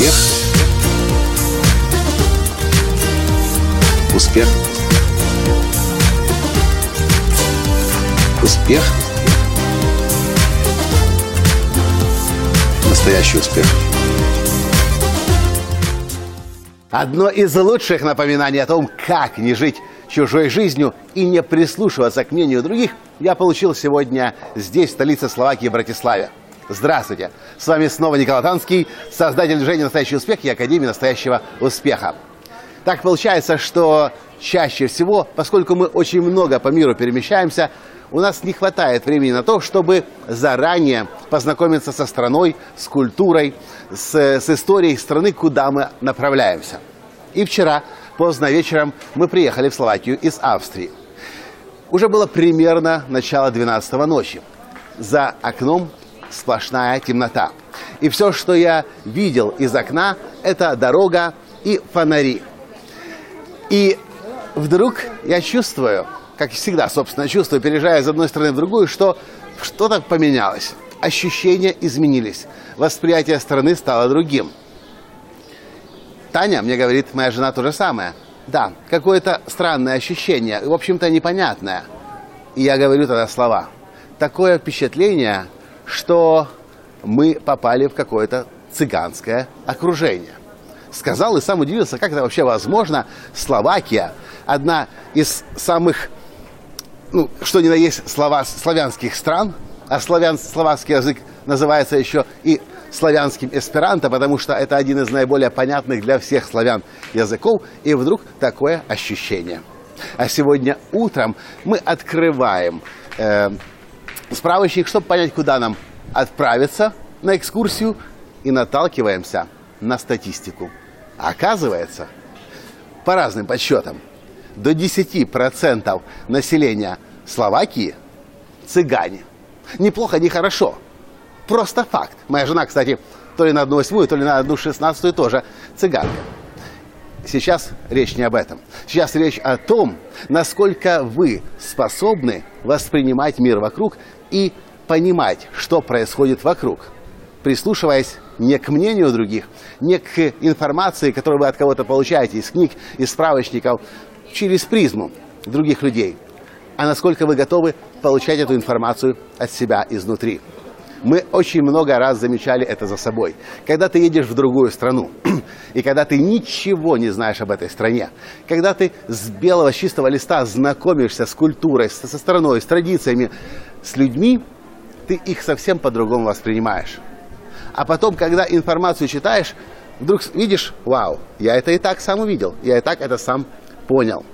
Успех. Успех. Успех. Настоящий успех. Одно из лучших напоминаний о том, как не жить чужой жизнью и не прислушиваться к мнению других, я получил сегодня здесь, в столице Словакии, Братиславе. Здравствуйте! С вами снова Николай Танский, создатель движения «Настоящий успех» и Академии настоящего успеха. Так получается, что чаще всего, поскольку мы очень много по миру перемещаемся, у нас не хватает времени на то, чтобы заранее познакомиться со страной, с культурой, с, с историей страны, куда мы направляемся. И вчера, поздно вечером, мы приехали в Словакию из Австрии. Уже было примерно начало 12 ночи. За окном сплошная темнота. И все, что я видел из окна, это дорога и фонари. И вдруг я чувствую, как всегда, собственно, чувствую, переезжая из одной страны в другую, что что-то поменялось. Ощущения изменились. Восприятие страны стало другим. Таня мне говорит, моя жена то же самое. Да, какое-то странное ощущение, в общем-то непонятное. И я говорю тогда слова. Такое впечатление, что мы попали в какое-то цыганское окружение. Сказал и сам удивился, как это вообще возможно. Словакия, одна из самых, ну, что ни на есть слова, славянских стран, а славян, словацкий язык называется еще и славянским эсперанто, потому что это один из наиболее понятных для всех славян языков, и вдруг такое ощущение. А сегодня утром мы открываем э, справочник, чтобы понять, куда нам отправиться на экскурсию, и наталкиваемся на статистику. Оказывается, по разным подсчетам, до 10% населения Словакии цыгане. Неплохо, не хорошо. Просто факт. Моя жена, кстати, то ли на одну восьмую, то ли на одну шестнадцатую тоже цыганка. Сейчас речь не об этом. Сейчас речь о том, насколько вы способны воспринимать мир вокруг и понимать, что происходит вокруг, прислушиваясь не к мнению других, не к информации, которую вы от кого-то получаете из книг, из справочников, через призму других людей, а насколько вы готовы получать эту информацию от себя изнутри. Мы очень много раз замечали это за собой. Когда ты едешь в другую страну, и когда ты ничего не знаешь об этой стране, когда ты с белого чистого листа знакомишься с культурой, со страной, с традициями, с людьми, ты их совсем по-другому воспринимаешь. А потом, когда информацию читаешь, вдруг видишь, вау, я это и так сам увидел, я и так это сам понял.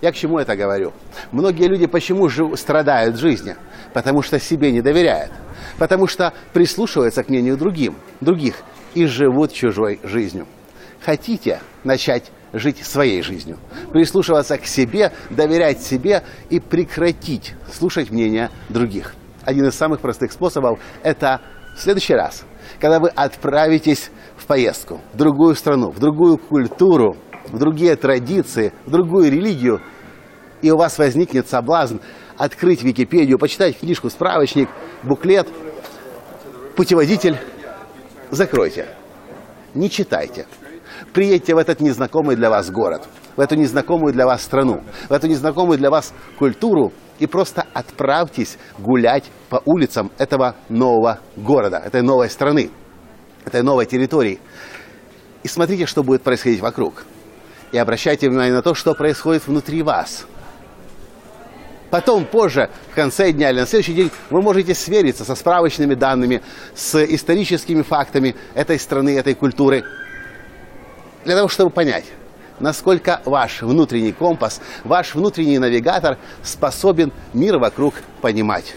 Я к чему это говорю? Многие люди почему жив, страдают в жизни? Потому что себе не доверяют. Потому что прислушиваются к мнению другим, других и живут чужой жизнью. Хотите начать жить своей жизнью, прислушиваться к себе, доверять себе и прекратить слушать мнение других. Один из самых простых способов – это в следующий раз, когда вы отправитесь в поездку в другую страну, в другую культуру, в другие традиции, в другую религию, и у вас возникнет соблазн открыть Википедию, почитать книжку, справочник, буклет, путеводитель, закройте. Не читайте. Приедьте в этот незнакомый для вас город, в эту незнакомую для вас страну, в эту незнакомую для вас культуру и просто отправьтесь гулять по улицам этого нового города, этой новой страны, этой новой территории. И смотрите, что будет происходить вокруг. И обращайте внимание на то, что происходит внутри вас. Потом, позже, в конце дня или на следующий день, вы можете свериться со справочными данными, с историческими фактами этой страны, этой культуры, для того, чтобы понять, насколько ваш внутренний компас, ваш внутренний навигатор способен мир вокруг понимать.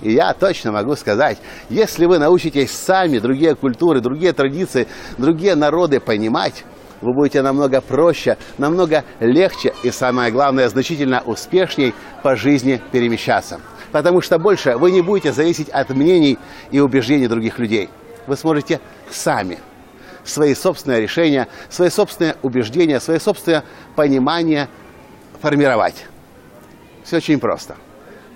И я точно могу сказать, если вы научитесь сами другие культуры, другие традиции, другие народы понимать, вы будете намного проще, намного легче и, самое главное, значительно успешней по жизни перемещаться. Потому что больше вы не будете зависеть от мнений и убеждений других людей. Вы сможете сами свои собственные решения, свои собственные убеждения, свои собственные понимания формировать. Все очень просто.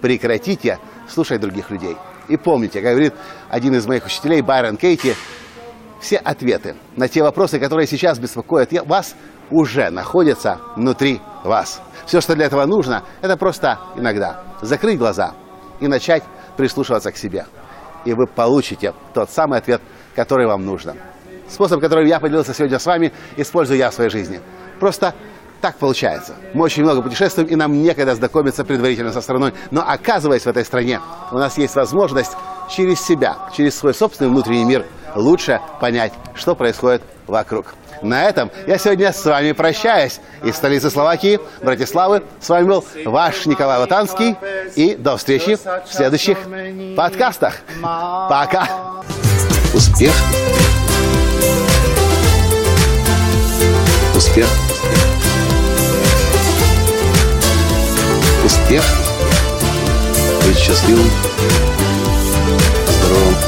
Прекратите слушать других людей. И помните, как говорит один из моих учителей, Байрон Кейти, все ответы на те вопросы, которые сейчас беспокоят вас, уже находятся внутри вас. Все, что для этого нужно, это просто иногда закрыть глаза и начать прислушиваться к себе. И вы получите тот самый ответ, который вам нужно. Способ, которым я поделился сегодня с вами, использую я в своей жизни. Просто так получается. Мы очень много путешествуем, и нам некогда знакомиться предварительно со страной. Но оказываясь в этой стране, у нас есть возможность через себя, через свой собственный внутренний мир лучше понять, что происходит вокруг. На этом я сегодня с вами прощаюсь. Из столицы Словакии, Братиславы, с вами был ваш Николай Латанский. И до встречи в следующих подкастах. Пока! Успех! Успех! Успех! Быть счастливым, здоровым